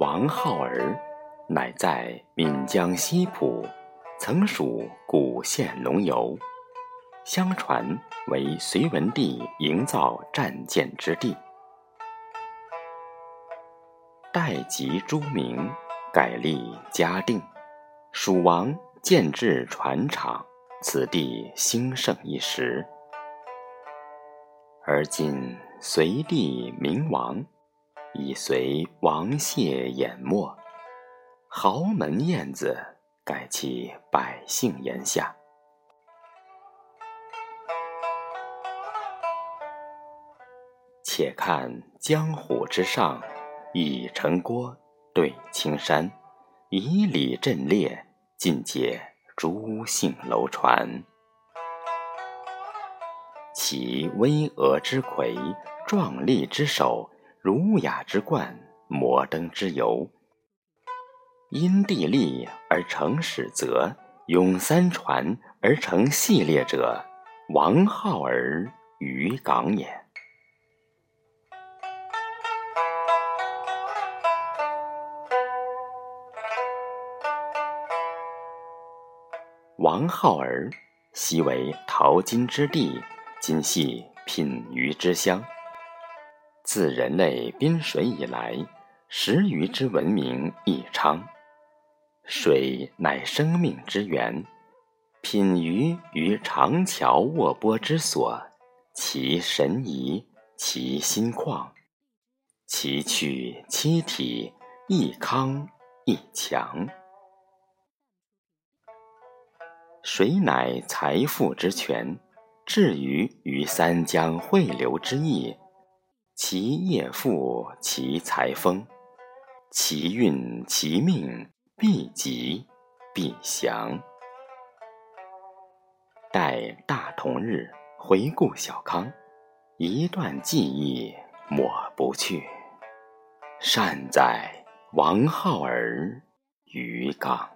王浩儿，乃在闽江西浦，曾属古县龙游。相传为隋文帝营造战舰之地。代及朱明，改立嘉定，蜀王建制船厂，此地兴盛一时。而今隋帝明王，已随王谢淹没，豪门燕子改其百姓檐下。且看江湖之上，一城郭对青山，以礼阵列，尽皆朱姓楼船。其巍峨之魁，壮丽之首，儒雅之冠，摩登之游。因地利而成史则，咏三传而成系列者，王浩儿于港也。王浩儿，昔为淘金之地。今系品鱼之乡。自人类滨水以来，食鱼之文明益昌。水乃生命之源，品鱼于长桥卧波之所，其神怡，其心旷，其趣其体，亦康亦强。水乃财富之泉。至于于三江汇流之意，其业富，其财丰，其运其命，必吉必祥。待大同日回顾小康，一段记忆抹不去。善哉王浩儿于港。